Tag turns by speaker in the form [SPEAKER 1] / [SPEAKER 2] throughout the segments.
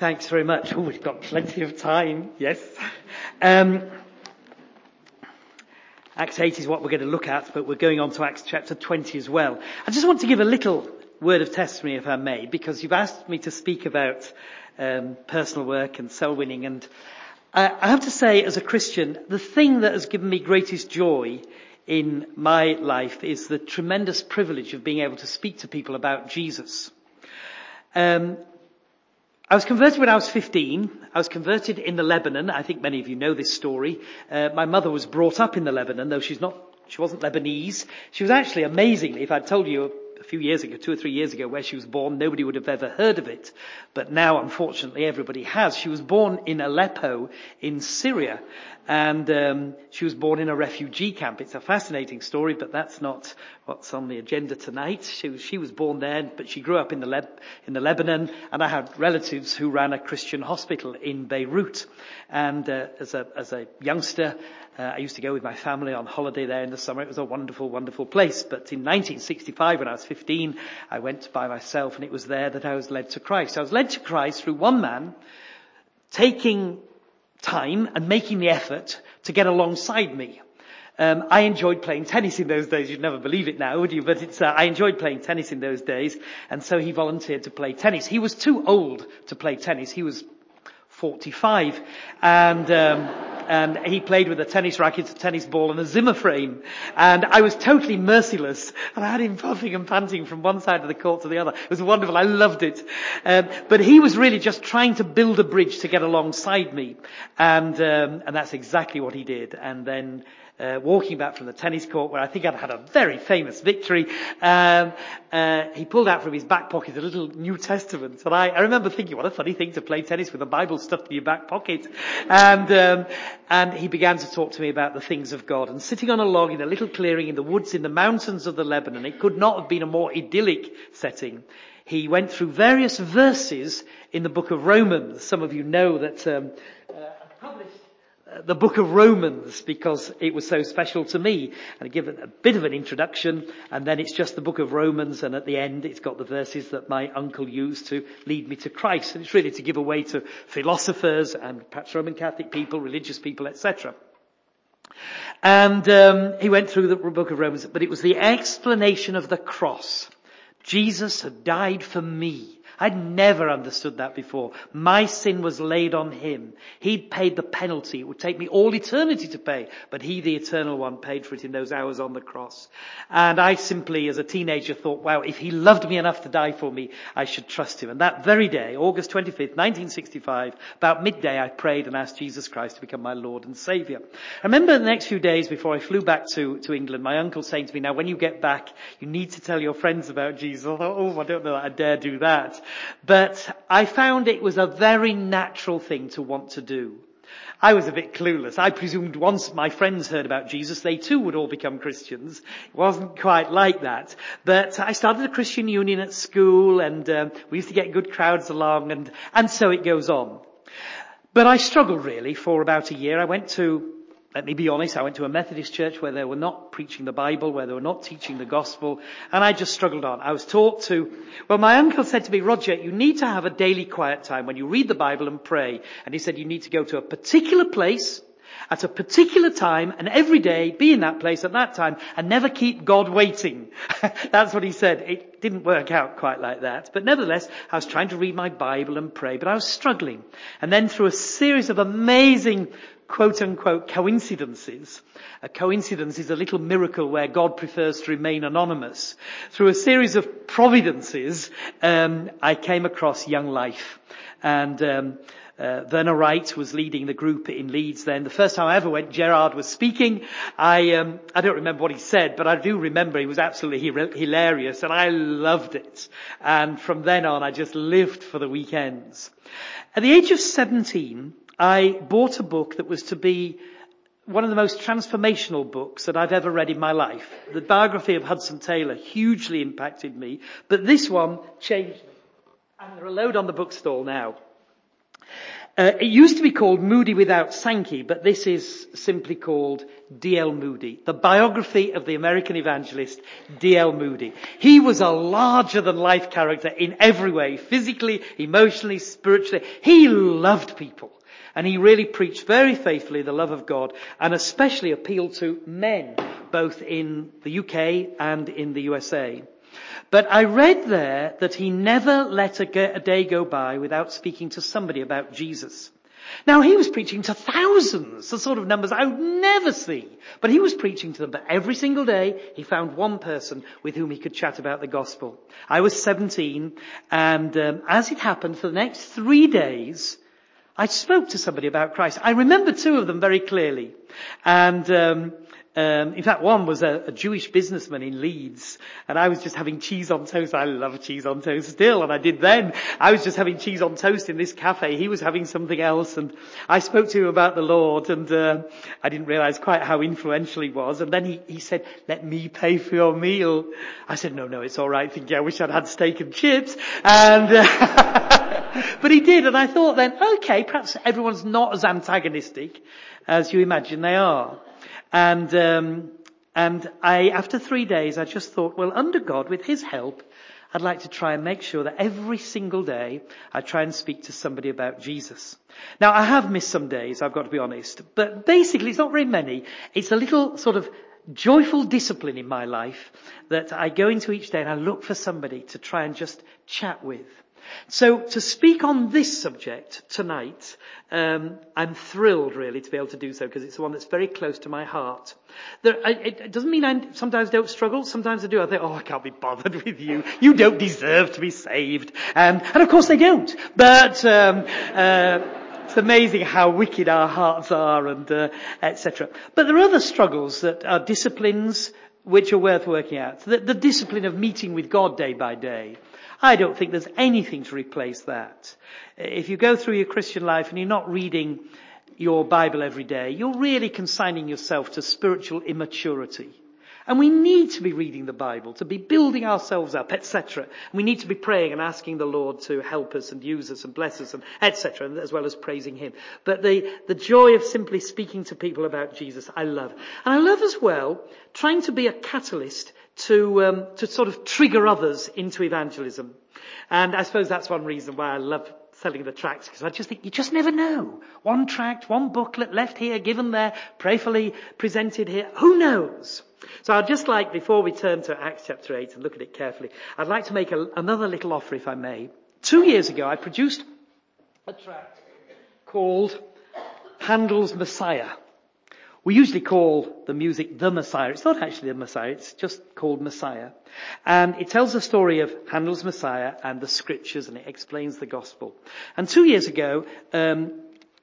[SPEAKER 1] Thanks very much. Oh, we've got plenty of time. Yes. Um, Acts 8 is what we're going to look at, but we're going on to Acts chapter 20 as well. I just want to give a little word of testimony, if I may, because you've asked me to speak about um, personal work and soul winning, and I, I have to say, as a Christian, the thing that has given me greatest joy in my life is the tremendous privilege of being able to speak to people about Jesus. Um, I was converted when I was 15. I was converted in the Lebanon. I think many of you know this story. Uh, my mother was brought up in the Lebanon, though she's not, she wasn't Lebanese. She was actually amazingly, if I'd told you a few years ago, two or three years ago, where she was born, nobody would have ever heard of it. But now, unfortunately, everybody has. She was born in Aleppo in Syria, and um, she was born in a refugee camp. It's a fascinating story, but that's not what's on the agenda tonight. She was, she was born there, but she grew up in the, Leb- in the Lebanon, and I had relatives who ran a Christian hospital in Beirut. And uh, as a as a youngster, uh, I used to go with my family on holiday there in the summer. It was a wonderful, wonderful place. But in 1965, when I was 15, I went by myself and it was there that I was led to Christ. I was led to Christ through one man taking time and making the effort to get alongside me. Um, I enjoyed playing tennis in those days. You'd never believe it now, would you? But it's, uh, I enjoyed playing tennis in those days, and so he volunteered to play tennis. He was too old to play tennis. He was 45, and um, and he played with a tennis racket, a tennis ball, and a Zimmer frame. And I was totally merciless, and I had him puffing and panting from one side of the court to the other. It was wonderful. I loved it. Um, but he was really just trying to build a bridge to get alongside me, and um, and that's exactly what he did. And then uh, walking back from the tennis court where I think I'd had a very famous victory, um, uh, he pulled out from his back pocket a little New Testament. And I, I, remember thinking, what a funny thing to play tennis with a Bible stuffed in your back pocket. And, um, and he began to talk to me about the things of God. And sitting on a log in a little clearing in the woods in the mountains of the Lebanon, it could not have been a more idyllic setting he went through various verses in the book of Romans. Some of you know that um, uh, published the book of Romans because it was so special to me. And I give it a bit of an introduction and then it's just the book of Romans and at the end it's got the verses that my uncle used to lead me to Christ. And it's really to give away to philosophers and perhaps Roman Catholic people, religious people, etc. And um, he went through the book of Romans, but it was the explanation of the cross. Jesus had died for me. I'd never understood that before. My sin was laid on him. He'd paid the penalty. It would take me all eternity to pay, but he, the eternal one, paid for it in those hours on the cross. And I simply, as a teenager, thought, wow, if he loved me enough to die for me, I should trust him. And that very day, August 25th, 1965, about midday, I prayed and asked Jesus Christ to become my Lord and Saviour. I remember the next few days before I flew back to, to England, my uncle saying to me, now when you get back, you need to tell your friends about Jesus. I thought, oh, I don't know that I dare do that. But I found it was a very natural thing to want to do. I was a bit clueless. I presumed once my friends heard about Jesus, they too would all become Christians. It wasn't quite like that. But I started a Christian union at school and um, we used to get good crowds along and, and so it goes on. But I struggled really for about a year. I went to let me be honest, I went to a Methodist church where they were not preaching the Bible, where they were not teaching the gospel, and I just struggled on. I was taught to, well, my uncle said to me, Roger, you need to have a daily quiet time when you read the Bible and pray. And he said you need to go to a particular place, at a particular time, and every day be in that place at that time, and never keep God waiting. That's what he said. It didn't work out quite like that. But nevertheless, I was trying to read my Bible and pray, but I was struggling. And then through a series of amazing quote unquote coincidences. A coincidence is a little miracle where God prefers to remain anonymous. Through a series of providences, um, I came across Young Life, and um, uh, Wright was leading the group in Leeds then. The first time I ever went, Gerard was speaking. I, um, I don't remember what he said, but I do remember he was absolutely hilarious and I loved it. And from then on, I just lived for the weekends. At the age of 17, I bought a book that was to be one of the most transformational books that I've ever read in my life. The biography of Hudson Taylor hugely impacted me, but this one changed me. And they're a load on the bookstall now. Uh, it used to be called Moody Without Sankey, but this is simply called D.L. Moody, the biography of the American evangelist D.L. Moody. He was a larger than life character in every way, physically, emotionally, spiritually. He loved people. And he really preached very faithfully the love of God and especially appealed to men, both in the UK and in the USA. But I read there that he never let a, day go by without speaking to somebody about Jesus. Now he was preaching to thousands, the sort of numbers I would never see. But he was preaching to them. But every single day he found one person with whom he could chat about the gospel. I was 17 and um, as it happened for the next three days, I spoke to somebody about Christ. I remember two of them very clearly. And um, um, in fact, one was a, a, Jewish businessman in Leeds, and I was just having cheese on toast. I love cheese on toast still, and I did then. I was just having cheese on toast in this cafe. He was having something else, and I spoke to him about the Lord, and uh, I didn't realise quite how influential he was. And then he, he said, "Let me pay for your meal." I said, "No, no, it's all right." Thinking, I wish I'd had steak and chips, and. Uh, but he did, and I thought then, okay, perhaps everyone's not as antagonistic as you imagine they are. And, um, and I, after three days, I just thought, well, under God, with His help, I'd like to try and make sure that every single day I try and speak to somebody about Jesus. Now I have missed some days, I've got to be honest, but basically it's not very many. It's a little sort of joyful discipline in my life that I go into each day and I look for somebody to try and just chat with. So to speak on this subject tonight, um, I'm thrilled really to be able to do so because it's one that's very close to my heart. There, I, it doesn't mean I sometimes don't struggle. Sometimes I do. I think, oh, I can't be bothered with you. You don't deserve to be saved. Um, and of course they don't. But um, uh, it's amazing how wicked our hearts are and uh, etc. But there are other struggles that are disciplines which are worth working out. The, the discipline of meeting with God day by day. I don't think there's anything to replace that. If you go through your Christian life and you're not reading your Bible every day, you're really consigning yourself to spiritual immaturity. And we need to be reading the Bible, to be building ourselves up, etc. We need to be praying and asking the Lord to help us and use us and bless us and etc. as well as praising Him. But the, the joy of simply speaking to people about Jesus, I love. And I love as well trying to be a catalyst to, um, to sort of trigger others into evangelism. And I suppose that's one reason why I love selling the tracts because I just think you just never know. One tract, one booklet left here, given there, prayerfully presented here. Who knows? So I'd just like, before we turn to Acts chapter 8 and look at it carefully, I'd like to make a, another little offer if I may. Two years ago I produced a tract called Handel's Messiah. We usually call the music the Messiah. It's not actually the Messiah, it's just called Messiah. And it tells the story of Handel's Messiah and the scriptures and it explains the gospel. And two years ago, um,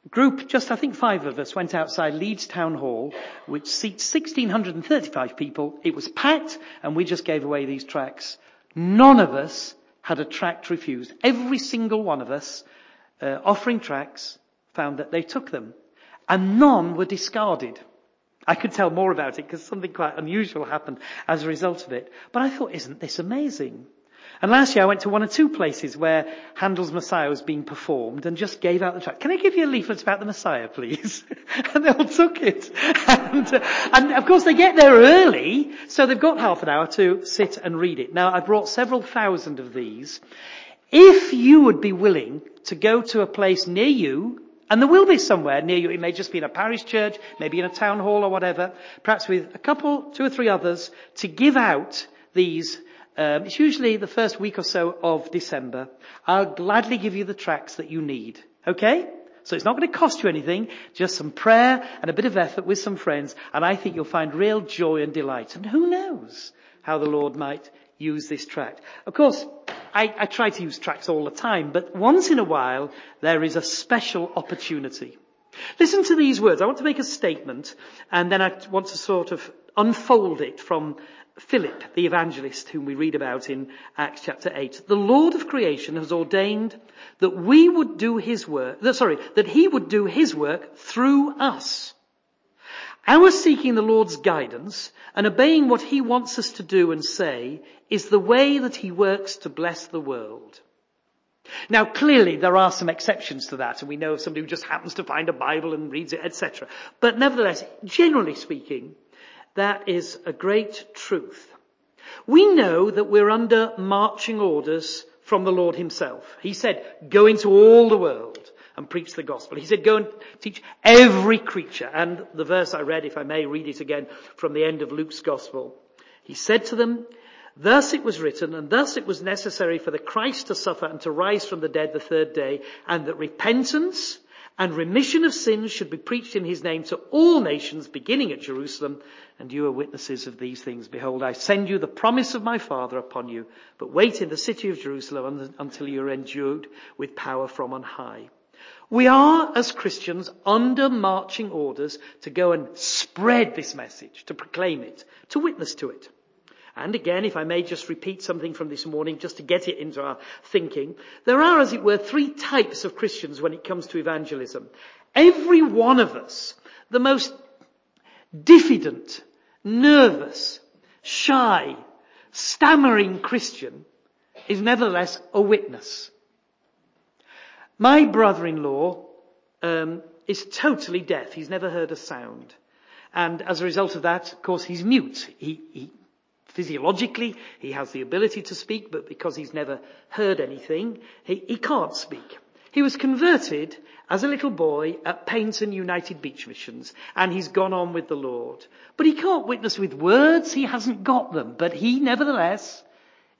[SPEAKER 1] group, just I think five of us, went outside Leeds Town Hall, which seats 1,635 people. It was packed and we just gave away these tracts. None of us had a tract refused. Every single one of us, uh, offering tracts, found that they took them and none were discarded. I could tell more about it because something quite unusual happened as a result of it. But I thought, isn't this amazing? And last year I went to one or two places where Handel's Messiah was being performed and just gave out the tract. Can I give you a leaflet about the Messiah, please? and they all took it. And, and, of course they get there early, so they've got half an hour to sit and read it. Now I brought several thousand of these. If you would be willing to go to a place near you and there will be somewhere near you, it may just be in a parish church, maybe in a town hall or whatever, perhaps with a couple, two or three others, to give out these. Um, it's usually the first week or so of December. I'll gladly give you the tracts that you need. Okay? So it's not going to cost you anything, just some prayer and a bit of effort with some friends, and I think you'll find real joy and delight. And who knows how the Lord might use this tract. Of course, I, I try to use tracts all the time, but once in a while there is a special opportunity. Listen to these words. I want to make a statement and then I want to sort of unfold it from Philip, the evangelist whom we read about in Acts chapter 8. The Lord of creation has ordained that we would do his work, sorry, that he would do his work through us. Our seeking the Lord's guidance and obeying what He wants us to do and say is the way that He works to bless the world. Now clearly there are some exceptions to that and we know of somebody who just happens to find a Bible and reads it, etc. But nevertheless, generally speaking, that is a great truth. We know that we're under marching orders from the Lord himself. He said, go into all the world and preach the gospel. He said, go and teach every creature. And the verse I read, if I may read it again from the end of Luke's gospel. He said to them, Thus it was written, and thus it was necessary for the Christ to suffer and to rise from the dead the third day, and that repentance and remission of sins should be preached in his name to all nations, beginning at Jerusalem. And you are witnesses of these things. Behold, I send you the promise of my Father upon you, but wait in the city of Jerusalem until you are endued with power from on high. We are, as Christians, under marching orders to go and spread this message, to proclaim it, to witness to it. And again, if I may just repeat something from this morning, just to get it into our thinking, there are, as it were, three types of Christians when it comes to evangelism. Every one of us, the most diffident, nervous, shy, stammering Christian, is nevertheless a witness. My brother-in-law um, is totally deaf. He's never heard a sound. And as a result of that, of course, he's mute. He, he, physiologically, he has the ability to speak, but because he's never heard anything, he, he can't speak. He was converted as a little boy at Paignton United Beach Missions, and he's gone on with the Lord. But he can't witness with words, he hasn't got them, but he nevertheless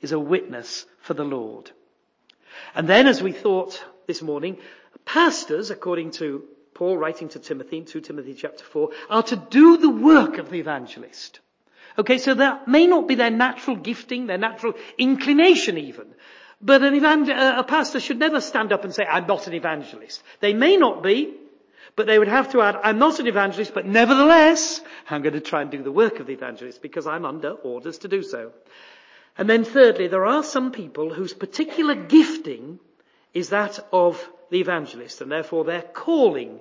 [SPEAKER 1] is a witness for the Lord. And then as we thought this morning, pastors, according to Paul writing to Timothy in 2 Timothy chapter 4, are to do the work of the evangelist. Okay, so that may not be their natural gifting, their natural inclination even. But an evangel- a pastor should never stand up and say, I'm not an evangelist. They may not be, but they would have to add, I'm not an evangelist, but nevertheless, I'm going to try and do the work of the evangelist because I'm under orders to do so. And then thirdly, there are some people whose particular gifting is that of the evangelist, and therefore their calling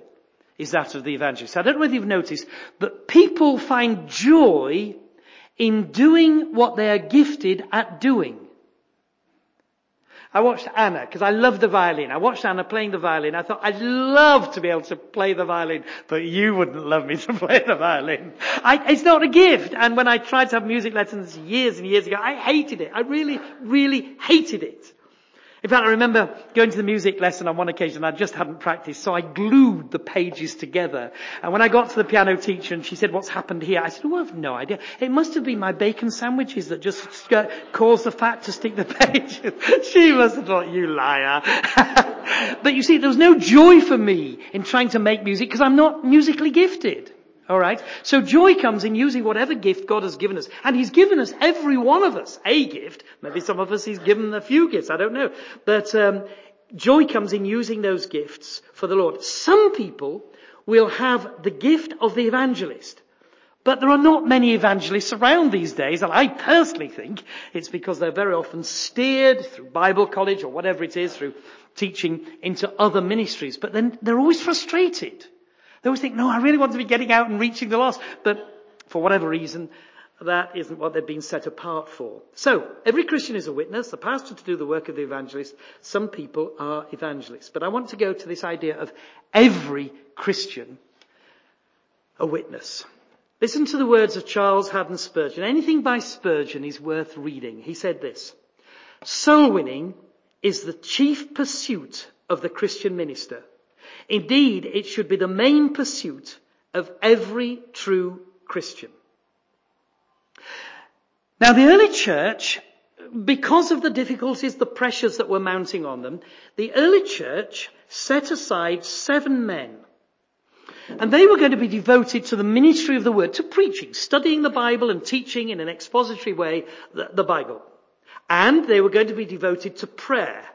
[SPEAKER 1] is that of the evangelist. I don't know whether you've noticed, but people find joy in doing what they are gifted at doing. I watched Anna, because I love the violin. I watched Anna playing the violin. I thought, I'd love to be able to play the violin, but you wouldn't love me to play the violin. I, it's not a gift. And when I tried to have music lessons years and years ago, I hated it. I really, really hated it. In fact, I remember going to the music lesson on one occasion, I just hadn't practiced, so I glued the pages together. And when I got to the piano teacher and she said, what's happened here? I said, oh, I have no idea. It must have been my bacon sandwiches that just caused the fat to stick the pages. she must have thought, you liar. but you see, there was no joy for me in trying to make music because I'm not musically gifted. Alright? So joy comes in using whatever gift God has given us. And He's given us, every one of us, a gift. Maybe some of us He's given a few gifts, I don't know. But um, joy comes in using those gifts for the Lord. Some people will have the gift of the evangelist. But there are not many evangelists around these days, and I personally think it's because they're very often steered through Bible college or whatever it is, through teaching into other ministries. But then they're always frustrated they always think, no, I really want to be getting out and reaching the lost. But for whatever reason, that isn't what they've been set apart for. So, every Christian is a witness, the pastor to do the work of the evangelist. Some people are evangelists. But I want to go to this idea of every Christian a witness. Listen to the words of Charles Haddon Spurgeon. Anything by Spurgeon is worth reading. He said this, soul winning is the chief pursuit of the Christian minister. Indeed, it should be the main pursuit of every true Christian. Now the early church, because of the difficulties, the pressures that were mounting on them, the early church set aside seven men. And they were going to be devoted to the ministry of the word, to preaching, studying the Bible and teaching in an expository way the, the Bible. And they were going to be devoted to prayer.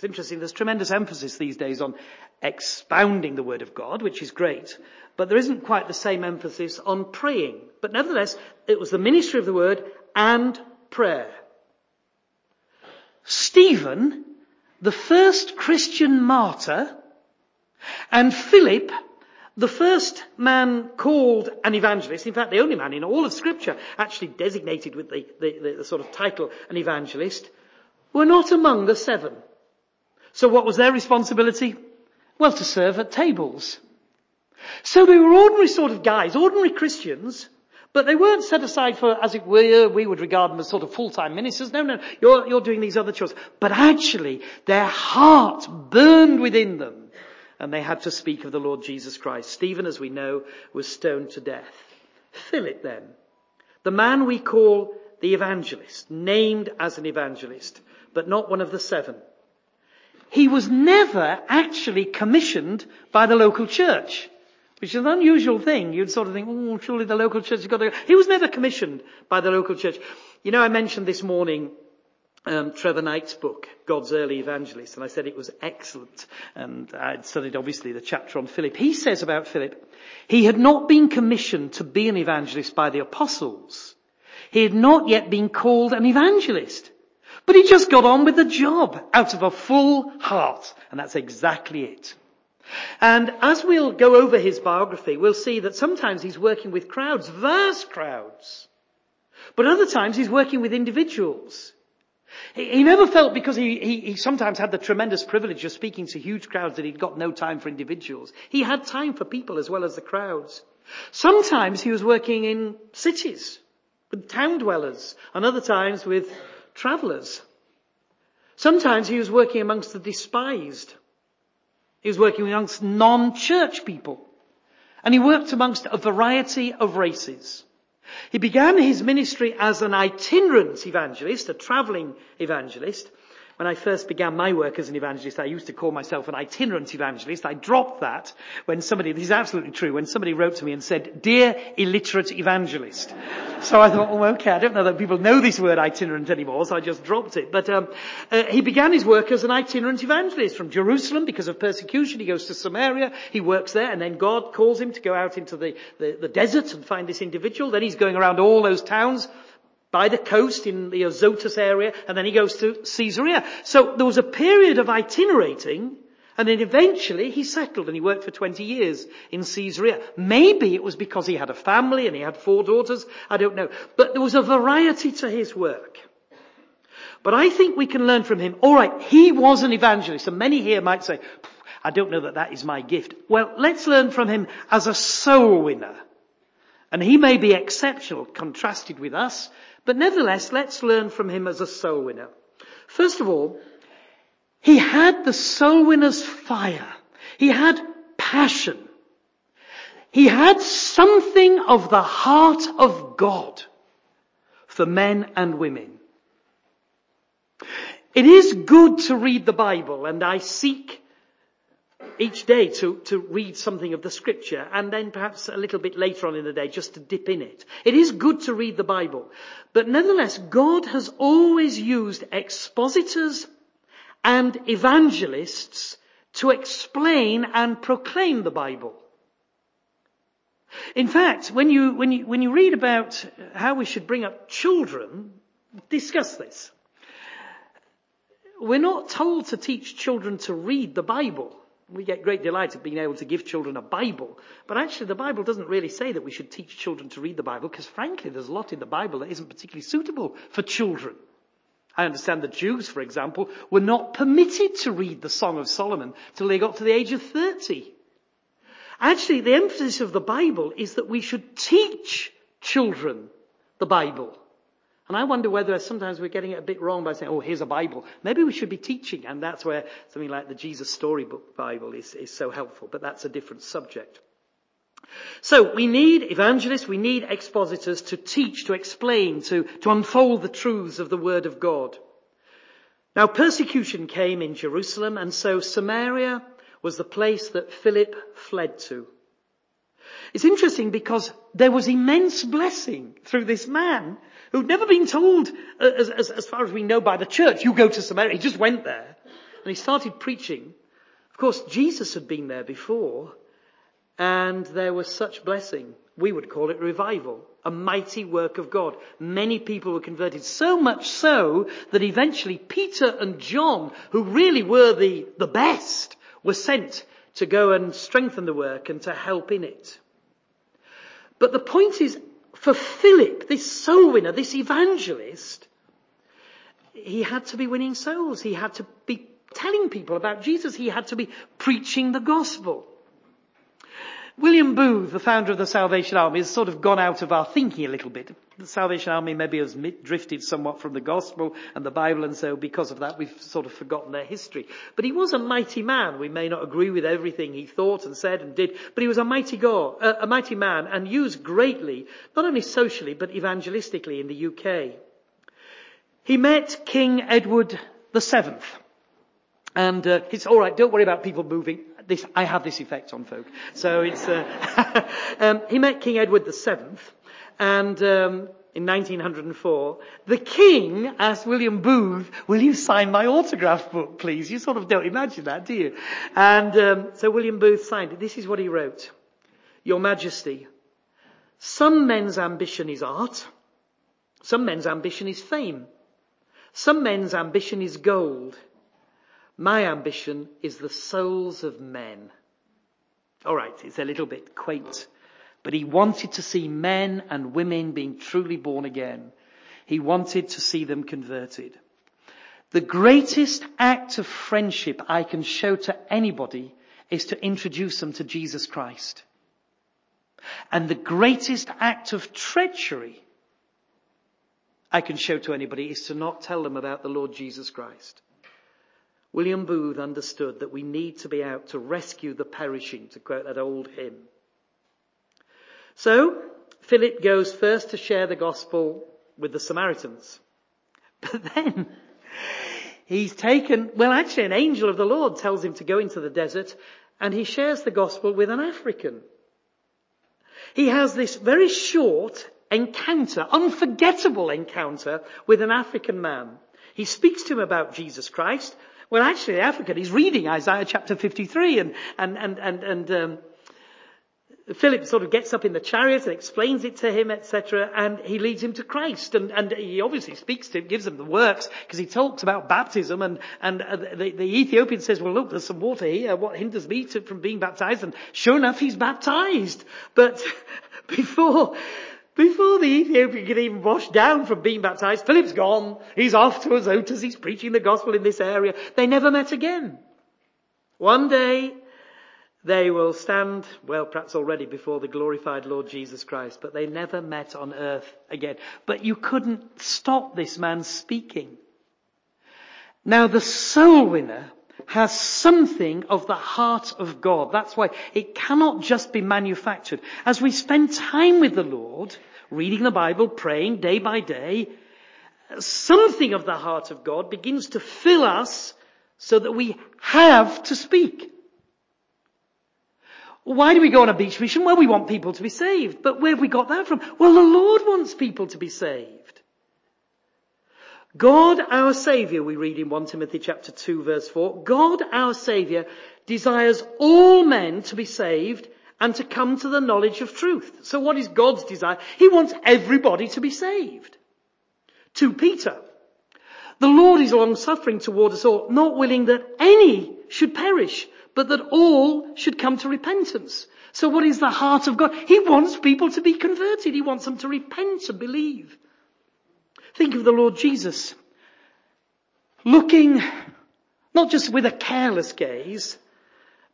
[SPEAKER 1] It's interesting, there's tremendous emphasis these days on expounding the Word of God, which is great, but there isn't quite the same emphasis on praying. But nevertheless, it was the ministry of the Word and prayer. Stephen, the first Christian martyr, and Philip, the first man called an evangelist, in fact the only man in all of scripture actually designated with the, the, the, the sort of title an evangelist, were not among the seven. So what was their responsibility? Well, to serve at tables. So they were ordinary sort of guys, ordinary Christians, but they weren't set aside for, as it were, we would regard them as sort of full-time ministers. No, no, you're, you're doing these other chores. But actually, their heart burned within them, and they had to speak of the Lord Jesus Christ. Stephen, as we know, was stoned to death. Philip then, the man we call the evangelist, named as an evangelist, but not one of the seven. He was never actually commissioned by the local church. Which is an unusual thing. You'd sort of think, oh, surely the local church has got to go. He was never commissioned by the local church. You know, I mentioned this morning um, Trevor Knight's book, God's Early Evangelist, and I said it was excellent. And I'd studied obviously the chapter on Philip. He says about Philip, he had not been commissioned to be an evangelist by the apostles. He had not yet been called an evangelist. But he just got on with the job out of a full heart. And that's exactly it. And as we'll go over his biography, we'll see that sometimes he's working with crowds, vast crowds. But other times he's working with individuals. He, he never felt because he, he, he sometimes had the tremendous privilege of speaking to huge crowds that he'd got no time for individuals. He had time for people as well as the crowds. Sometimes he was working in cities with town dwellers and other times with travellers. Sometimes he was working amongst the despised. He was working amongst non-church people. And he worked amongst a variety of races. He began his ministry as an itinerant evangelist, a travelling evangelist, when I first began my work as an evangelist, I used to call myself an itinerant evangelist. I dropped that when somebody, this is absolutely true, when somebody wrote to me and said, dear illiterate evangelist. so I thought, oh okay, I don't know that people know this word itinerant anymore, so I just dropped it. But um, uh, he began his work as an itinerant evangelist from Jerusalem because of persecution. He goes to Samaria, he works there, and then God calls him to go out into the, the, the desert and find this individual. Then he's going around all those towns by the coast in the Azotus area, and then he goes to Caesarea. So there was a period of itinerating, and then eventually he settled and he worked for 20 years in Caesarea. Maybe it was because he had a family and he had four daughters, I don't know. But there was a variety to his work. But I think we can learn from him, alright, he was an evangelist, and many here might say, I don't know that that is my gift. Well, let's learn from him as a soul winner. And he may be exceptional, contrasted with us, but nevertheless, let's learn from him as a soul winner. First of all, he had the soul winner's fire. He had passion. He had something of the heart of God for men and women. It is good to read the Bible and I seek each day to, to read something of the scripture and then perhaps a little bit later on in the day just to dip in it. It is good to read the Bible. But nevertheless, God has always used expositors and evangelists to explain and proclaim the Bible. In fact, when you, when you, when you read about how we should bring up children, discuss this. We're not told to teach children to read the Bible. We get great delight at being able to give children a Bible. But actually the Bible doesn't really say that we should teach children to read the Bible because frankly there's a lot in the Bible that isn't particularly suitable for children. I understand the Jews, for example, were not permitted to read the Song of Solomon till they got to the age of 30. Actually, the emphasis of the Bible is that we should teach children the Bible. And I wonder whether sometimes we're getting it a bit wrong by saying, oh, here's a Bible. Maybe we should be teaching, and that's where something like the Jesus Storybook Bible is, is so helpful, but that's a different subject. So we need evangelists, we need expositors to teach, to explain, to, to unfold the truths of the Word of God. Now persecution came in Jerusalem, and so Samaria was the place that Philip fled to. It's interesting because there was immense blessing through this man who'd never been told, uh, as, as, as far as we know by the church, you go to Samaria. He just went there and he started preaching. Of course, Jesus had been there before and there was such blessing. We would call it revival, a mighty work of God. Many people were converted, so much so that eventually Peter and John, who really were the, the best, were sent to go and strengthen the work and to help in it. But the point is, for Philip, this soul winner, this evangelist, he had to be winning souls. He had to be telling people about Jesus. He had to be preaching the gospel. William Booth, the founder of the Salvation Army, has sort of gone out of our thinking a little bit. The Salvation Army maybe has drifted somewhat from the gospel and the Bible and so because of that we've sort of forgotten their history. But he was a mighty man. We may not agree with everything he thought and said and did, but he was a mighty God, uh, a mighty man and used greatly, not only socially but evangelistically in the UK. He met King Edward VII. And uh, it's all right. Don't worry about people moving. This, I have this effect on folk. So it's. Uh, um, he met King Edward VII, and um, in 1904, the king asked William Booth, "Will you sign my autograph book, please?" You sort of don't imagine that, do you? And um, so William Booth signed it. This is what he wrote: "Your Majesty, some men's ambition is art. Some men's ambition is fame. Some men's ambition is gold." My ambition is the souls of men. Alright, it's a little bit quaint, but he wanted to see men and women being truly born again. He wanted to see them converted. The greatest act of friendship I can show to anybody is to introduce them to Jesus Christ. And the greatest act of treachery I can show to anybody is to not tell them about the Lord Jesus Christ. William Booth understood that we need to be out to rescue the perishing, to quote that old hymn. So, Philip goes first to share the gospel with the Samaritans. But then, he's taken, well actually an angel of the Lord tells him to go into the desert and he shares the gospel with an African. He has this very short encounter, unforgettable encounter with an African man. He speaks to him about Jesus Christ, well, actually, the African, he's reading Isaiah chapter 53 and, and, and, and, and um, Philip sort of gets up in the chariot and explains it to him, etc., and he leads him to Christ. And, and he obviously speaks to him, gives him the works, because he talks about baptism. And, and uh, the, the, Ethiopian says, well, look, there's some water here. What hinders me to, from being baptized? And sure enough, he's baptized. But before before the Ethiopian can even wash down from being baptized, Philip's gone. He's off to Azotus. He's preaching the gospel in this area. They never met again. One day, they will stand, well, perhaps already before the glorified Lord Jesus Christ, but they never met on earth again. But you couldn't stop this man speaking. Now the soul winner has something of the heart of God. That's why it cannot just be manufactured. As we spend time with the Lord, reading the Bible, praying day by day, something of the heart of God begins to fill us so that we have to speak. Why do we go on a beach mission? Well, we want people to be saved. But where have we got that from? Well, the Lord wants people to be saved. God our Saviour, we read in 1 Timothy chapter 2 verse 4, God our Saviour desires all men to be saved and to come to the knowledge of truth. So what is God's desire? He wants everybody to be saved. To Peter, the Lord is long suffering toward us all, not willing that any should perish, but that all should come to repentance. So what is the heart of God? He wants people to be converted. He wants them to repent and believe. Think of the Lord Jesus looking not just with a careless gaze,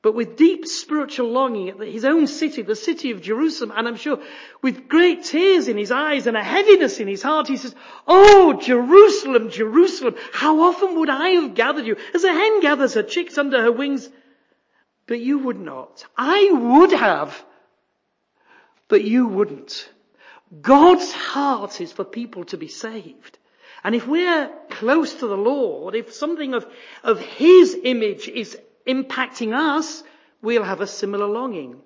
[SPEAKER 1] but with deep spiritual longing at his own city, the city of Jerusalem, and I'm sure with great tears in his eyes and a heaviness in his heart, he says, Oh, Jerusalem, Jerusalem, how often would I have gathered you as a hen gathers her chicks under her wings? But you would not. I would have, but you wouldn't. God's heart is for people to be saved. And if we're close to the Lord, if something of, of His image is impacting us, we'll have a similar longing.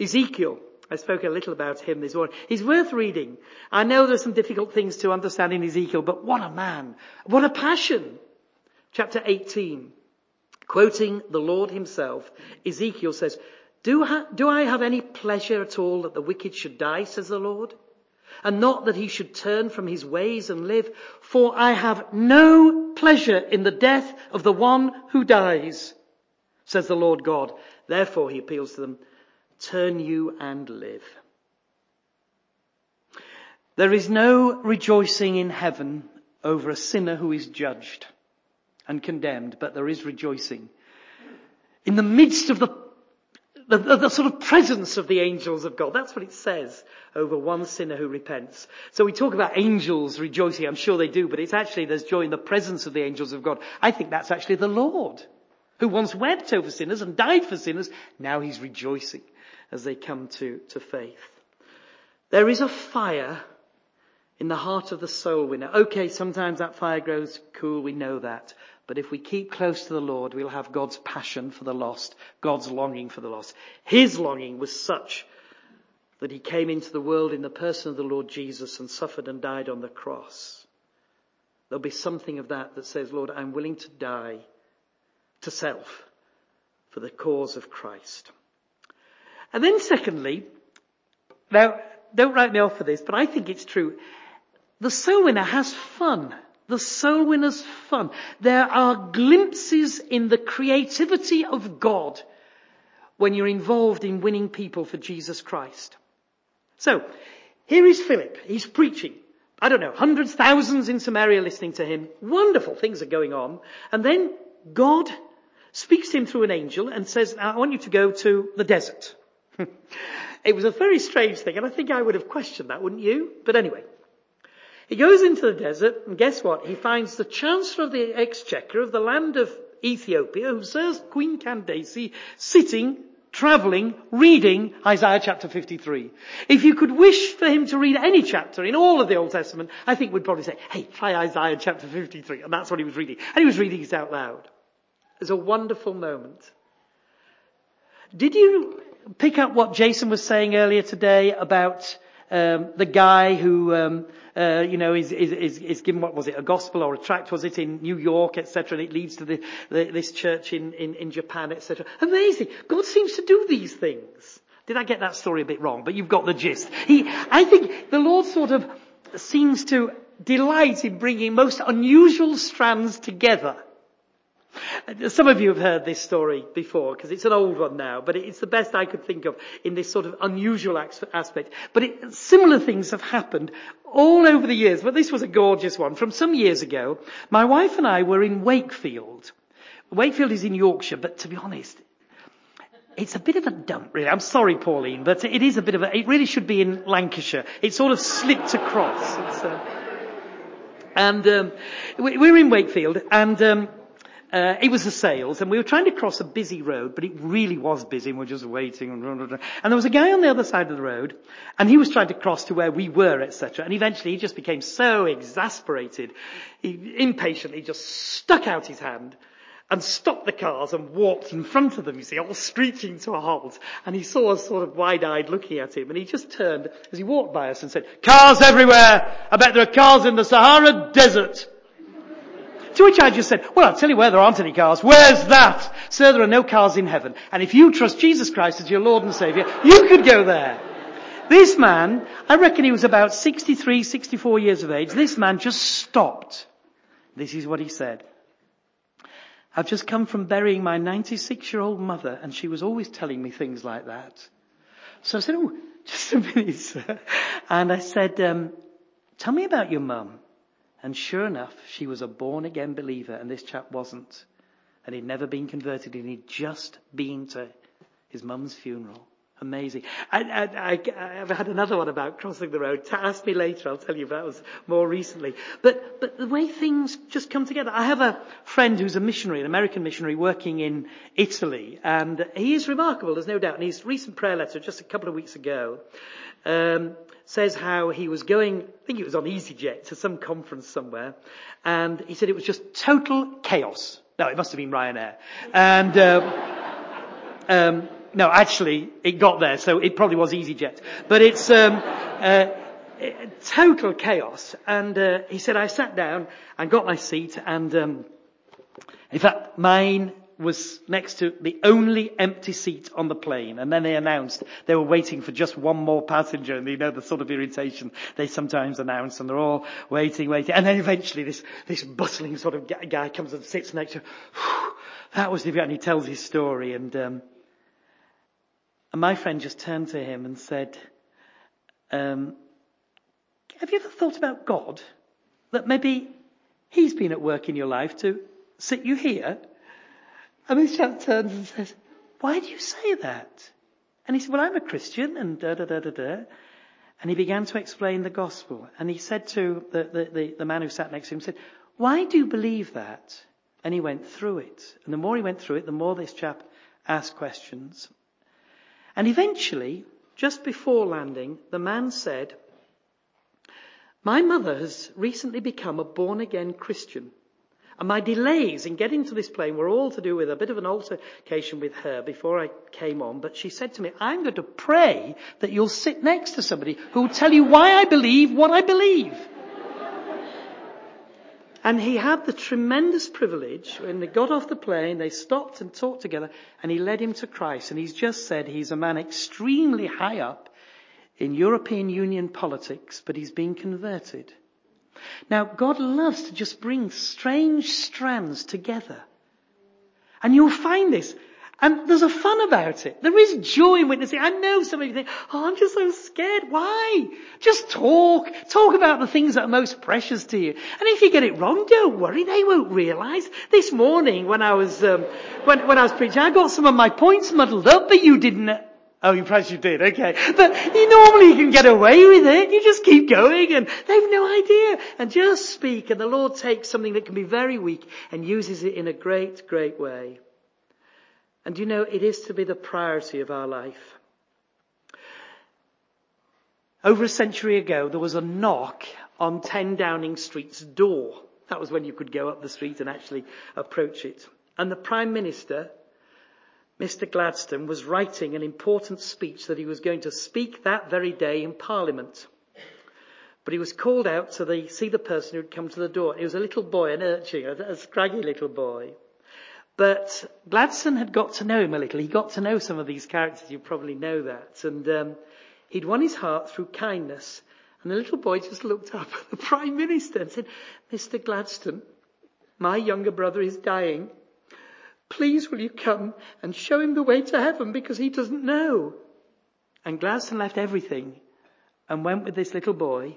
[SPEAKER 1] Ezekiel, I spoke a little about him this morning. He's worth reading. I know there's some difficult things to understand in Ezekiel, but what a man. What a passion. Chapter 18. Quoting the Lord himself, Ezekiel says, do, ha- do I have any pleasure at all that the wicked should die, says the Lord? And not that he should turn from his ways and live? For I have no pleasure in the death of the one who dies, says the Lord God. Therefore, he appeals to them, turn you and live. There is no rejoicing in heaven over a sinner who is judged. and condemned, but there is rejoicing. In the midst of the, the, the, the, sort of presence of the angels of God. That's what it says over one sinner who repents. So we talk about angels rejoicing. I'm sure they do, but it's actually there's joy in the presence of the angels of God. I think that's actually the Lord who once wept over sinners and died for sinners. Now he's rejoicing as they come to, to faith. There is a fire in the heart of the soul winner. Okay, sometimes that fire grows cool, we know that. But if we keep close to the Lord, we'll have God's passion for the lost, God's longing for the lost. His longing was such that he came into the world in the person of the Lord Jesus and suffered and died on the cross. There'll be something of that that says, Lord, I'm willing to die to self for the cause of Christ. And then secondly, now don't write me off for this, but I think it's true. The soul winner has fun. The soul winner's fun. There are glimpses in the creativity of God when you're involved in winning people for Jesus Christ. So, here is Philip. He's preaching. I don't know, hundreds, thousands in Samaria listening to him. Wonderful things are going on. And then God speaks to him through an angel and says, I want you to go to the desert. it was a very strange thing, and I think I would have questioned that, wouldn't you? But anyway. He goes into the desert, and guess what? He finds the Chancellor of the Exchequer of the land of Ethiopia, who serves Queen Candace, sitting, travelling, reading Isaiah chapter 53. If you could wish for him to read any chapter in all of the Old Testament, I think we'd probably say, hey, try Isaiah chapter 53. And that's what he was reading. And he was reading it out loud. It's a wonderful moment. Did you pick up what Jason was saying earlier today about um, the guy who, um, uh, you know, is, is, is, given what was it, a gospel or a tract? Was it in New York, etc. And it leads to the, the, this church in, in, in Japan, etc. Amazing. God seems to do these things. Did I get that story a bit wrong? But you've got the gist. He, I think the Lord sort of seems to delight in bringing most unusual strands together some of you have heard this story before because it's an old one now, but it's the best I could think of in this sort of unusual aspect. But it, similar things have happened all over the years, but this was a gorgeous one. From some years ago, my wife and I were in Wakefield. Wakefield is in Yorkshire, but to be honest, it's a bit of a dump, really. I'm sorry, Pauline, but it is a bit of a, it really should be in Lancashire. It sort of slipped across. Uh, and um, we, we, were in Wakefield, and um, uh, it was the sales, and we were trying to cross a busy road, but it really was busy, and we are just waiting. And, and there was a guy on the other side of the road, and he was trying to cross to where we were, etc. And eventually, he just became so exasperated, he impatiently just stuck out his hand and stopped the cars and walked in front of them, you see, all screeching to a halt. And he saw us sort of wide-eyed looking at him, and he just turned as he walked by us and said, "Cars everywhere! I bet there are cars in the Sahara Desert." To which I just said, well, I'll tell you where there aren't any cars. Where's that? Sir, there are no cars in heaven. And if you trust Jesus Christ as your Lord and Savior, you could go there. This man, I reckon he was about 63, 64 years of age. This man just stopped. This is what he said. I've just come from burying my 96 year old mother and she was always telling me things like that. So I said, oh, just a minute, sir. And I said, um, tell me about your mum. And sure enough, she was a born again believer and this chap wasn't. And he'd never been converted and he'd just been to his mum's funeral. Amazing. I, have had another one about crossing the road. Ask me later, I'll tell you that was more recently. But, but the way things just come together. I have a friend who's a missionary, an American missionary working in Italy, and he is remarkable, there's no doubt. And his recent prayer letter, just a couple of weeks ago, um, says how he was going, I think it was on EasyJet to some conference somewhere, and he said it was just total chaos. No, it must have been Ryanair. And, um, um, no, actually, it got there, so it probably was EasyJet. But it's um, uh, total chaos. And uh, he said, I sat down and got my seat, and um, in fact, mine was next to the only empty seat on the plane. And then they announced they were waiting for just one more passenger. And you know the sort of irritation they sometimes announce. And they're all waiting, waiting. And then eventually this, this bustling sort of guy comes and sits next to, Whew, that was the event. And he tells his story. And, um, and my friend just turned to him and said, um, have you ever thought about God? That maybe He's been at work in your life to sit you here? And this chap turns and says, why do you say that? And he said, well, I'm a Christian and da da da da da. And he began to explain the gospel. And he said to the, the, the, the man who sat next to him, said, why do you believe that? And he went through it. And the more he went through it, the more this chap asked questions. And eventually, just before landing, the man said, my mother has recently become a born again Christian. And my delays in getting to this plane were all to do with a bit of an altercation with her before I came on. But she said to me, I'm going to pray that you'll sit next to somebody who will tell you why I believe what I believe. and he had the tremendous privilege when they got off the plane, they stopped and talked together and he led him to Christ. And he's just said he's a man extremely high up in European Union politics, but he's been converted. Now, God loves to just bring strange strands together. And you'll find this. And there's a fun about it. There is joy in witnessing. I know some of you think, oh, I'm just so scared. Why? Just talk. Talk about the things that are most precious to you. And if you get it wrong, don't worry. They won't realize. This morning when I was, um, when, when I was preaching, I got some of my points muddled up, but you didn't Oh, you perhaps you did, okay. But you normally can get away with it. You just keep going and they've no idea. And just speak and the Lord takes something that can be very weak and uses it in a great, great way. And you know, it is to be the priority of our life. Over a century ago, there was a knock on 10 Downing Street's door. That was when you could go up the street and actually approach it. And the Prime Minister Mr. Gladstone was writing an important speech that he was going to speak that very day in Parliament. But he was called out to the, see the person who had come to the door. He was a little boy, an urchin, a, a scraggy little boy. But Gladstone had got to know him a little. He got to know some of these characters. You probably know that. And um, he'd won his heart through kindness. And the little boy just looked up at the Prime Minister and said, Mr. Gladstone, my younger brother is dying. Please will you come and show him the way to heaven because he doesn't know. And Gladstone left everything and went with this little boy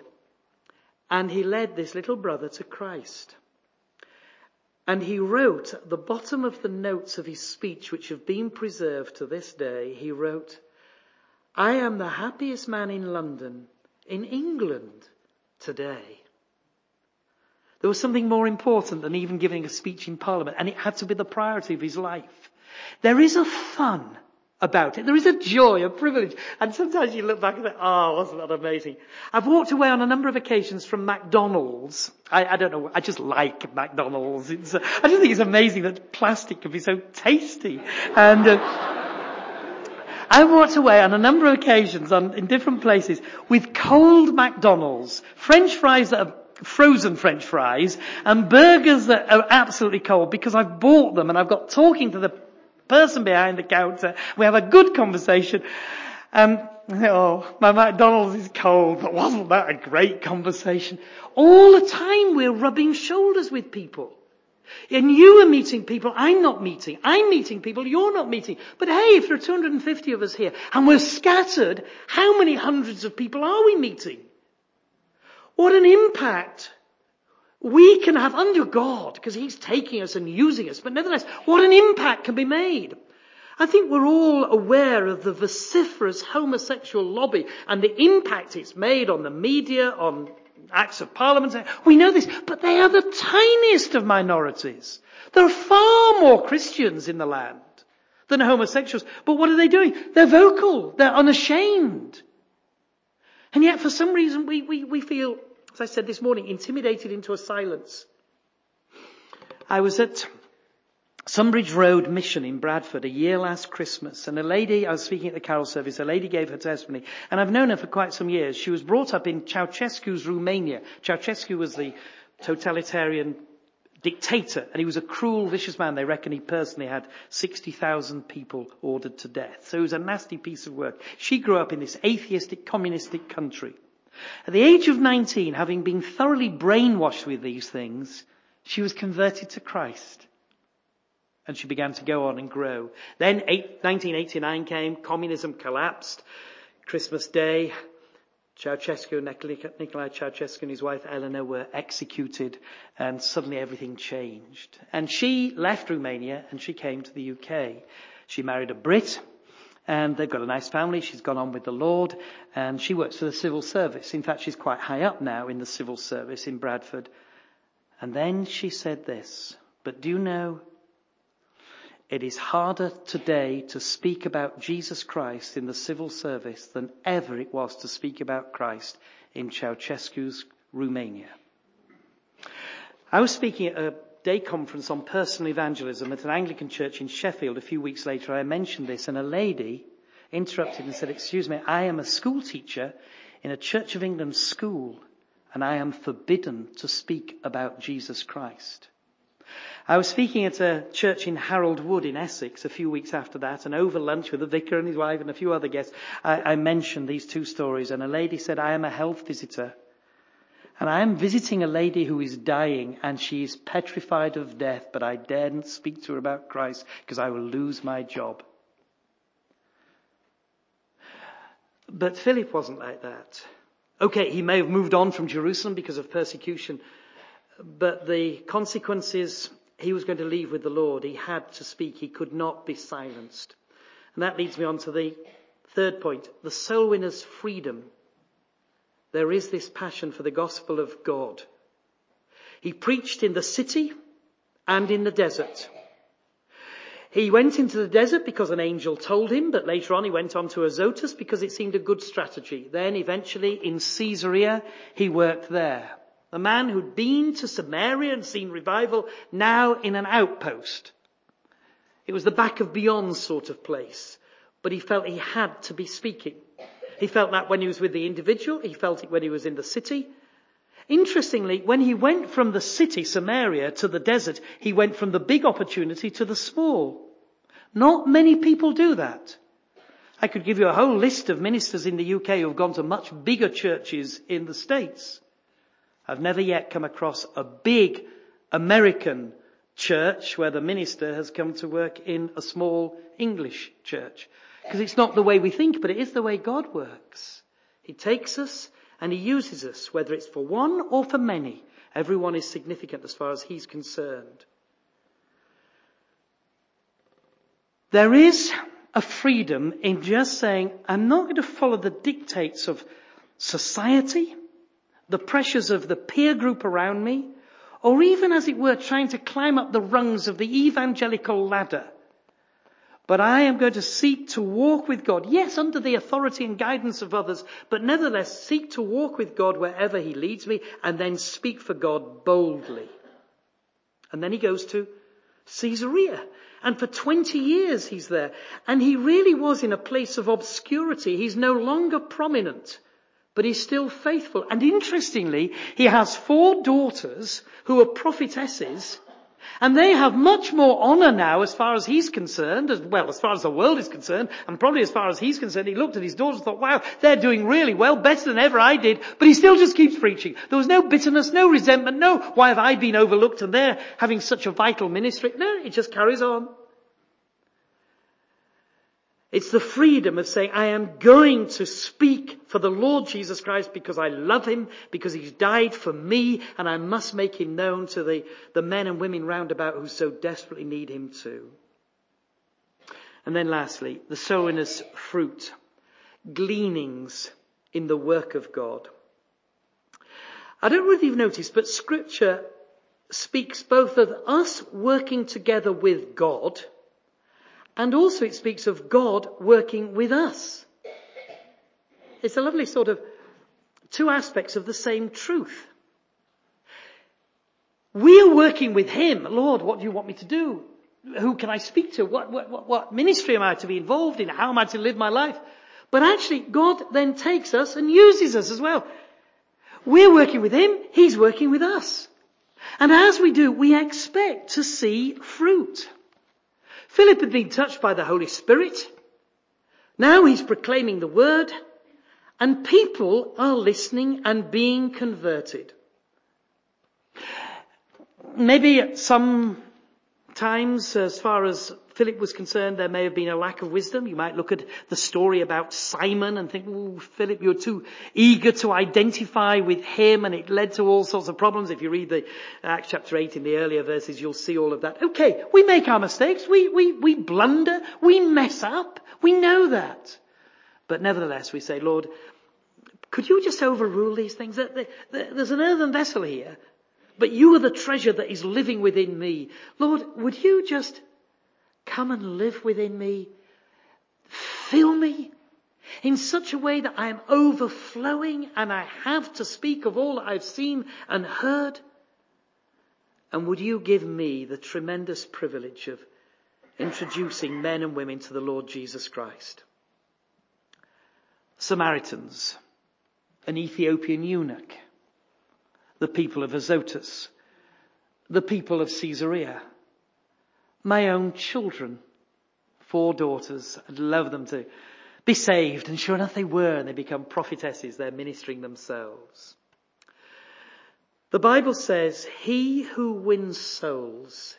[SPEAKER 1] and he led this little brother to Christ. And he wrote at the bottom of the notes of his speech, which have been preserved to this day, he wrote, I am the happiest man in London, in England today. There was something more important than even giving a speech in Parliament, and it had to be the priority of his life. There is a fun about it. There is a joy, a privilege. And sometimes you look back and think, oh, wasn't that amazing? I've walked away on a number of occasions from McDonald's. I, I don't know, I just like McDonald's. It's, uh, I just think it's amazing that plastic can be so tasty. And, uh, I walked away on a number of occasions on, in different places with cold McDonald's, French fries that are frozen French fries and burgers that are absolutely cold because I've bought them and I've got talking to the person behind the counter. We have a good conversation. Um, oh, my McDonald's is cold, but wasn't that a great conversation? All the time we're rubbing shoulders with people. And you are meeting people I'm not meeting. I'm meeting people you're not meeting. But hey, if there are 250 of us here and we're scattered, how many hundreds of people are we meeting? What an impact we can have under God, because He's taking us and using us, but nevertheless, what an impact can be made. I think we're all aware of the vociferous homosexual lobby and the impact it's made on the media, on acts of parliament. We know this, but they are the tiniest of minorities. There are far more Christians in the land than homosexuals. But what are they doing? They're vocal. They're unashamed. And yet for some reason we, we, we feel as I said this morning, intimidated into a silence. I was at Sunbridge Road Mission in Bradford a year last Christmas, and a lady, I was speaking at the carol service, a lady gave her testimony, and I've known her for quite some years. She was brought up in Ceausescu's Romania. Ceausescu was the totalitarian dictator, and he was a cruel, vicious man. They reckon he personally had 60,000 people ordered to death. So it was a nasty piece of work. She grew up in this atheistic, communistic country. At the age of 19, having been thoroughly brainwashed with these things, she was converted to Christ. And she began to go on and grow. Then 1989 came, communism collapsed, Christmas Day, Ceausescu, Nicolae Ceausescu and his wife Eleanor were executed and suddenly everything changed. And she left Romania and she came to the UK. She married a Brit and they've got a nice family. She's gone on with the Lord and she works for the civil service. In fact, she's quite high up now in the civil service in Bradford. And then she said this, but do you know it is harder today to speak about Jesus Christ in the civil service than ever it was to speak about Christ in Ceausescu's Romania. I was speaking at a day conference on personal evangelism at an Anglican church in Sheffield a few weeks later. I mentioned this and a lady interrupted and said, excuse me, I am a school teacher in a Church of England school and I am forbidden to speak about Jesus Christ. I was speaking at a church in Harold Wood in Essex a few weeks after that, and over lunch with the vicar and his wife and a few other guests, I, I mentioned these two stories, and a lady said, I am a health visitor. And I am visiting a lady who is dying and she is petrified of death, but I daren't speak to her about Christ because I will lose my job. But Philip wasn't like that. Okay, he may have moved on from Jerusalem because of persecution, but the consequences he was going to leave with the Lord. He had to speak. He could not be silenced. And that leads me on to the third point. The soul winner's freedom. There is this passion for the gospel of God. He preached in the city and in the desert. He went into the desert because an angel told him, but later on he went on to Azotus because it seemed a good strategy. Then eventually in Caesarea, he worked there. A man who'd been to Samaria and seen revival, now in an outpost. It was the back of beyond sort of place, but he felt he had to be speaking. He felt that when he was with the individual, he felt it when he was in the city. Interestingly, when he went from the city, Samaria, to the desert, he went from the big opportunity to the small. Not many people do that. I could give you a whole list of ministers in the UK who have gone to much bigger churches in the States. I've never yet come across a big American church where the minister has come to work in a small English church. Because it's not the way we think, but it is the way God works. He takes us and He uses us, whether it's for one or for many. Everyone is significant as far as He's concerned. There is a freedom in just saying, I'm not going to follow the dictates of society the pressures of the peer group around me, or even as it were trying to climb up the rungs of the evangelical ladder. But I am going to seek to walk with God. Yes, under the authority and guidance of others, but nevertheless seek to walk with God wherever He leads me and then speak for God boldly. And then he goes to Caesarea. And for 20 years he's there. And he really was in a place of obscurity. He's no longer prominent but he's still faithful. And interestingly, he has four daughters who are prophetesses, and they have much more honor now as far as he's concerned, as well, as far as the world is concerned, and probably as far as he's concerned. He looked at his daughters and thought, wow, they're doing really well, better than ever I did, but he still just keeps preaching. There was no bitterness, no resentment, no, why have I been overlooked and they're having such a vital ministry? No, it just carries on. It's the freedom of saying, I am going to speak for the Lord Jesus Christ because I love Him, because He's died for me, and I must make Him known to the, the men and women round about who so desperately need Him too. And then lastly, the sower's fruit. Gleanings in the work of God. I don't know if you've noticed, but scripture speaks both of us working together with God, and also it speaks of God working with us. It's a lovely sort of two aspects of the same truth. We are working with Him. Lord, what do you want me to do? Who can I speak to? What, what, what, ministry am I to be involved in? How am I to live my life? But actually, God then takes us and uses us as well. We're working with Him. He's working with us. And as we do, we expect to see fruit. Philip had been touched by the Holy Spirit. Now he's proclaiming the word and people are listening and being converted. Maybe some times as far as Philip was concerned there may have been a lack of wisdom. You might look at the story about Simon and think, oh, Philip, you're too eager to identify with him and it led to all sorts of problems. If you read the Acts chapter 8 in the earlier verses, you'll see all of that. Okay, we make our mistakes. We, we, we blunder. We mess up. We know that. But nevertheless, we say, Lord, could you just overrule these things? There's an earthen vessel here, but you are the treasure that is living within me. Lord, would you just Come and live within me. Fill me in such a way that I am overflowing and I have to speak of all I've seen and heard. And would you give me the tremendous privilege of introducing men and women to the Lord Jesus Christ? Samaritans, an Ethiopian eunuch, the people of Azotus, the people of Caesarea, my own children, four daughters. I'd love them to be saved. And sure enough, they were, and they become prophetesses. They're ministering themselves. The Bible says, he who wins souls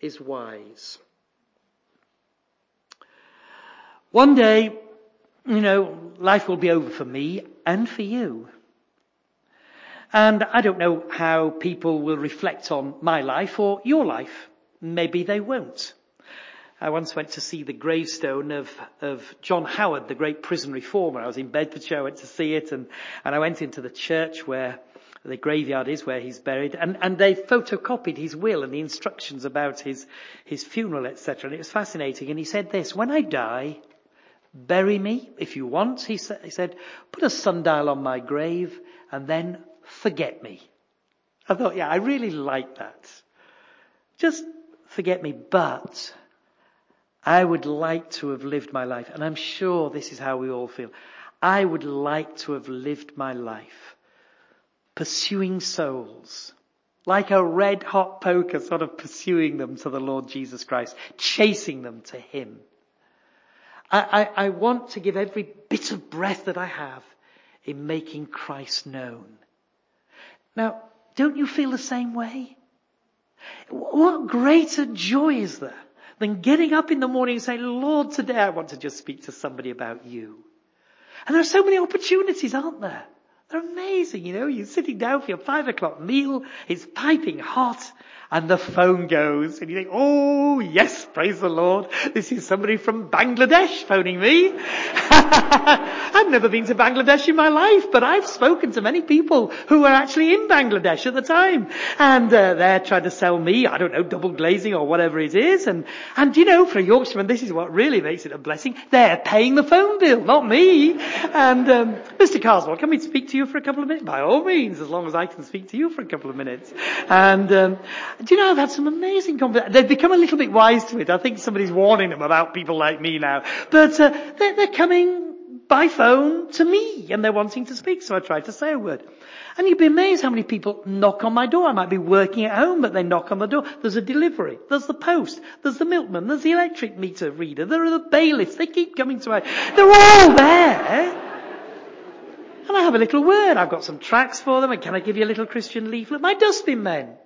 [SPEAKER 1] is wise. One day, you know, life will be over for me and for you. And I don't know how people will reflect on my life or your life. Maybe they won't. I once went to see the gravestone of, of John Howard, the great prison reformer. I was in Bedfordshire, I went to see it, and, and I went into the church where the graveyard is where he's buried, and, and they photocopied his will and the instructions about his, his funeral, etc. And it was fascinating. And he said this, when I die, bury me if you want, he, sa- he said, put a sundial on my grave, and then forget me. I thought, yeah, I really like that. Just forget me, but I would like to have lived my life, and I'm sure this is how we all feel. I would like to have lived my life pursuing souls, like a red hot poker sort of pursuing them to the Lord Jesus Christ, chasing them to Him. I, I, I want to give every bit of breath that I have in making Christ known. Now, don't you feel the same way? What greater joy is there than getting up in the morning and saying, Lord, today I want to just speak to somebody about you. And there are so many opportunities, aren't there? They're amazing, you know, you're sitting down for your five o'clock meal, it's piping hot, and the phone goes, and you think, oh yes, praise the Lord, this is somebody from Bangladesh phoning me. I've never been to Bangladesh in my life, but I've spoken to many people who were actually in Bangladesh at the time. And uh, they're trying to sell me, I don't know, double glazing or whatever it is. And, and you know, for a Yorkshireman, this is what really makes it a blessing. They're paying the phone bill, not me. And um, Mr. Carswell, can we speak to you for a couple of minutes? By all means, as long as I can speak to you for a couple of minutes. And um, do you know, I've had some amazing conversations. They've become a little bit wise to it. I think somebody's warning them about people like me now. But uh, they're, they're coming by phone to me and they're wanting to speak. So I try to say a word. And you'd be amazed how many people knock on my door. I might be working at home, but they knock on the door. There's a delivery. There's the post. There's the milkman. There's the electric meter reader. There are the bailiffs. They keep coming to my, they're all there. And I have a little word. I've got some tracts for them. And can I give you a little Christian leaflet? My dustbin men.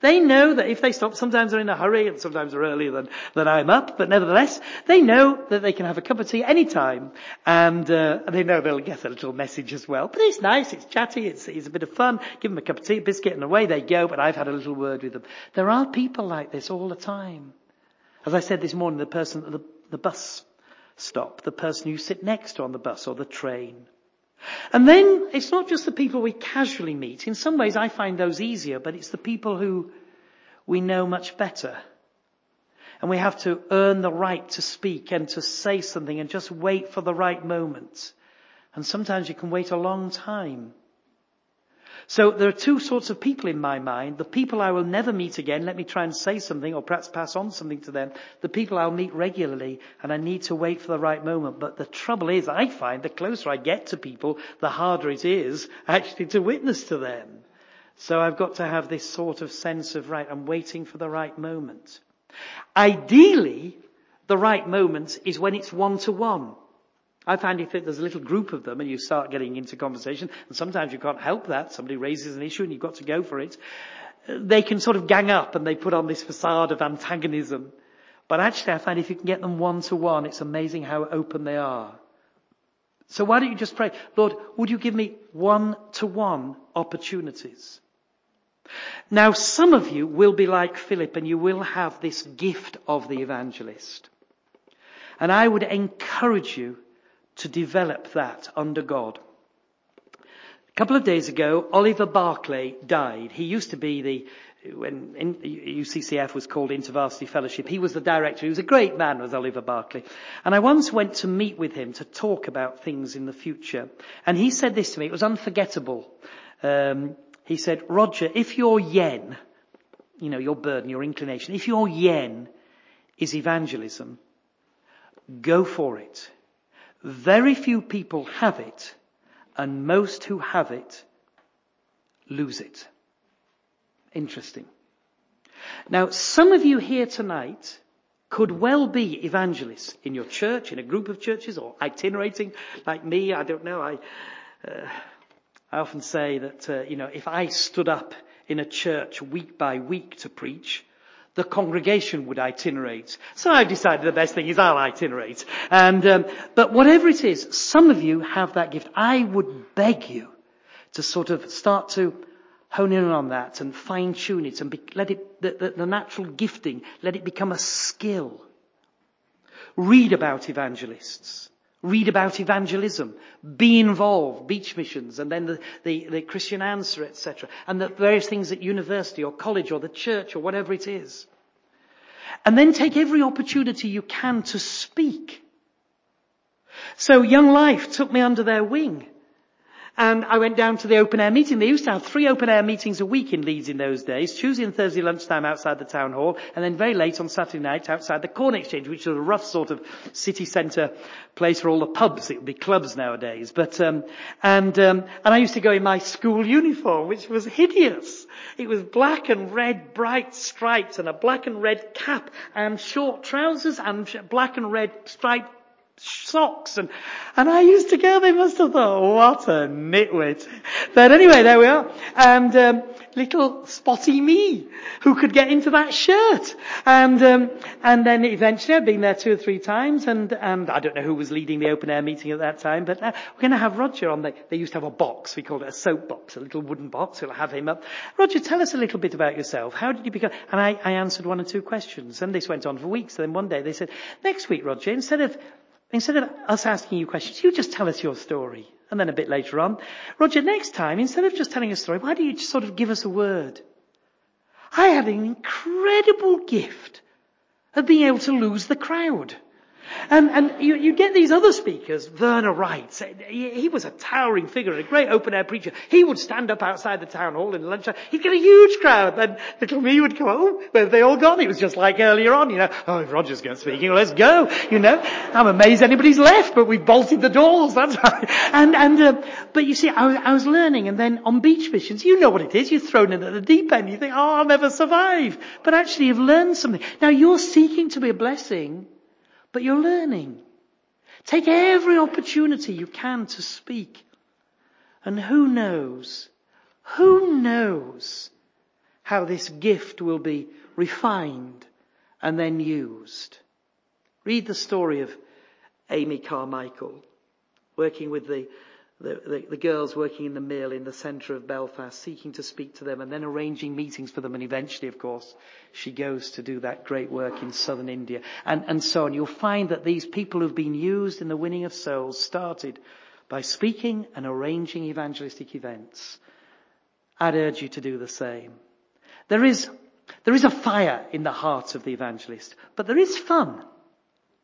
[SPEAKER 1] They know that if they stop, sometimes they're in a hurry and sometimes they're earlier than, than I'm up, but nevertheless, they know that they can have a cup of tea anytime and, uh, and they know they'll get a little message as well. But it's nice, it's chatty, it's, it's a bit of fun. Give them a cup of tea, a biscuit and away they go, but I've had a little word with them. There are people like this all the time. As I said this morning, the person at the, the bus stop, the person you sit next to on the bus or the train. And then it's not just the people we casually meet. In some ways I find those easier, but it's the people who we know much better. And we have to earn the right to speak and to say something and just wait for the right moment. And sometimes you can wait a long time. So there are two sorts of people in my mind. The people I will never meet again, let me try and say something or perhaps pass on something to them. The people I'll meet regularly and I need to wait for the right moment. But the trouble is, I find the closer I get to people, the harder it is actually to witness to them. So I've got to have this sort of sense of, right, I'm waiting for the right moment. Ideally, the right moment is when it's one to one. I find if there's a little group of them and you start getting into conversation, and sometimes you can't help that, somebody raises an issue and you've got to go for it, they can sort of gang up and they put on this facade of antagonism. But actually I find if you can get them one to one, it's amazing how open they are. So why don't you just pray, Lord, would you give me one to one opportunities? Now some of you will be like Philip and you will have this gift of the evangelist. And I would encourage you to develop that under God. A couple of days ago, Oliver Barclay died. He used to be the when UCCF was called InterVarsity Fellowship, he was the director. He was a great man, was Oliver Barclay. And I once went to meet with him to talk about things in the future. And he said this to me, it was unforgettable. Um, he said, Roger, if your yen, you know, your burden, your inclination, if your yen is evangelism, go for it. Very few people have it, and most who have it lose it. Interesting. Now, some of you here tonight could well be evangelists in your church, in a group of churches, or itinerating like me. I don't know. I, uh, I often say that, uh, you know, if I stood up in a church week by week to preach, the congregation would itinerate. So I've decided the best thing is I'll itinerate. And, um, but whatever it is, some of you have that gift. I would beg you to sort of start to hone in on that and fine tune it and be, let it, the, the, the natural gifting, let it become a skill. Read about evangelists. Read about evangelism. Be involved. Beach missions and then the, the, the Christian answer, etc. And the various things at university or college or the church or whatever it is. And then take every opportunity you can to speak. So Young Life took me under their wing. And I went down to the open air meeting. They used to have three open air meetings a week in Leeds in those days. Tuesday and Thursday lunchtime outside the town hall, and then very late on Saturday night outside the Corn Exchange, which was a rough sort of city centre place for all the pubs. It would be clubs nowadays. But um, and um, and I used to go in my school uniform, which was hideous. It was black and red, bright stripes, and a black and red cap, and short trousers, and black and red striped socks and, and I used to go, they must have thought, what a nitwit. But anyway, there we are. And, um, little spotty me who could get into that shirt. And, um, and then eventually I'd been there two or three times and, and I don't know who was leading the open air meeting at that time, but uh, we're going to have Roger on the, they used to have a box, we called it a soap box, a little wooden box, we'll have him up. Roger, tell us a little bit about yourself. How did you become, and I, I answered one or two questions and this went on for weeks. And then one day they said, next week Roger, instead of Instead of us asking you questions, you just tell us your story. And then a bit later on, Roger, next time, instead of just telling a story, why don't you sort of give us a word? I had an incredible gift of being able to lose the crowd. And, and you, you get these other speakers, Werner Wright, he, he was a towering figure, a great open air preacher. He would stand up outside the town hall in lunchtime. He'd get a huge crowd. Then little me would come, oh, where have they all gone? It was just like earlier on, you know. Oh, if Roger's going to speaking, let's go, you know. I'm amazed anybody's left, but we bolted the doors, that's right. And, and, uh, but you see, I was, I was learning and then on beach missions, you know what it is. You're thrown in at the deep end. You think, oh, I'll never survive. But actually you've learned something. Now you're seeking to be a blessing but you're learning. Take every opportunity you can to speak. And who knows, who knows how this gift will be refined and then used. Read the story of Amy Carmichael working with the the, the, the, girls working in the mill in the centre of Belfast, seeking to speak to them and then arranging meetings for them. And eventually, of course, she goes to do that great work in southern India and, and so on. You'll find that these people who've been used in the winning of souls started by speaking and arranging evangelistic events. I'd urge you to do the same. There is, there is a fire in the heart of the evangelist, but there is fun.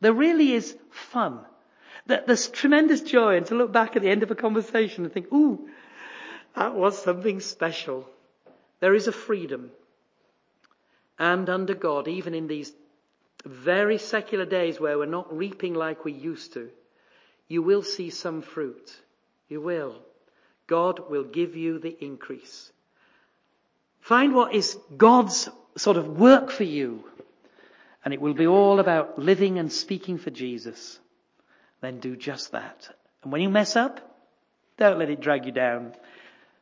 [SPEAKER 1] There really is fun. That there's tremendous joy and to look back at the end of a conversation and think, ooh, that was something special. There is a freedom. And under God, even in these very secular days where we're not reaping like we used to, you will see some fruit. You will. God will give you the increase. Find what is God's sort of work for you. And it will be all about living and speaking for Jesus then do just that. And when you mess up, don't let it drag you down.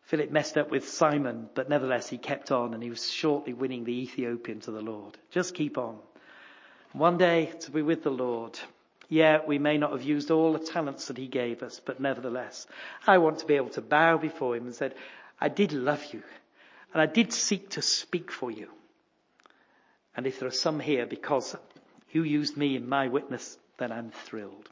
[SPEAKER 1] Philip messed up with Simon, but nevertheless he kept on and he was shortly winning the Ethiopian to the Lord. Just keep on. One day to be with the Lord. Yeah, we may not have used all the talents that he gave us, but nevertheless, I want to be able to bow before him and said, I did love you and I did seek to speak for you. And if there are some here because you used me in my witness, then I'm thrilled.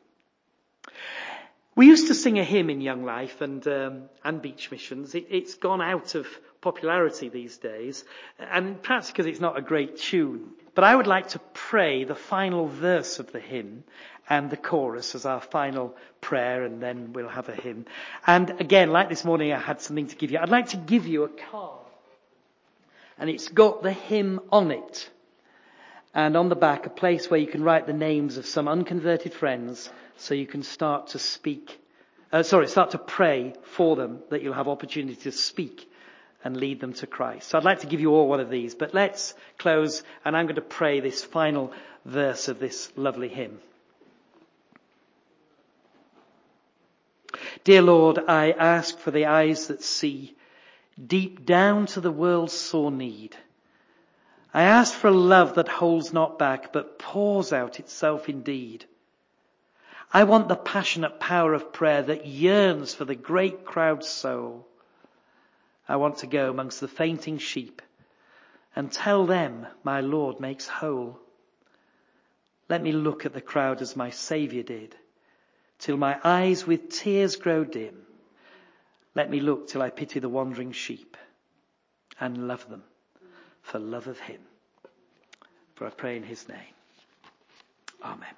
[SPEAKER 1] We used to sing a hymn in Young Life and um, and Beach Missions. It, it's gone out of popularity these days, and perhaps because it's not a great tune. But I would like to pray the final verse of the hymn and the chorus as our final prayer, and then we'll have a hymn. And again, like this morning, I had something to give you. I'd like to give you a card, and it's got the hymn on it and on the back a place where you can write the names of some unconverted friends so you can start to speak, uh, sorry, start to pray for them that you'll have opportunity to speak and lead them to Christ. So I'd like to give you all one of these, but let's close and I'm going to pray this final verse of this lovely hymn. Dear Lord, I ask for the eyes that see deep down to the world's sore need I ask for a love that holds not back, but pours out itself indeed. I want the passionate power of prayer that yearns for the great crowd's soul. I want to go amongst the fainting sheep and tell them my Lord makes whole. Let me look at the crowd as my Saviour did, till my eyes with tears grow dim. Let me look till I pity the wandering sheep and love them for love of him. For I pray in his name. Amen.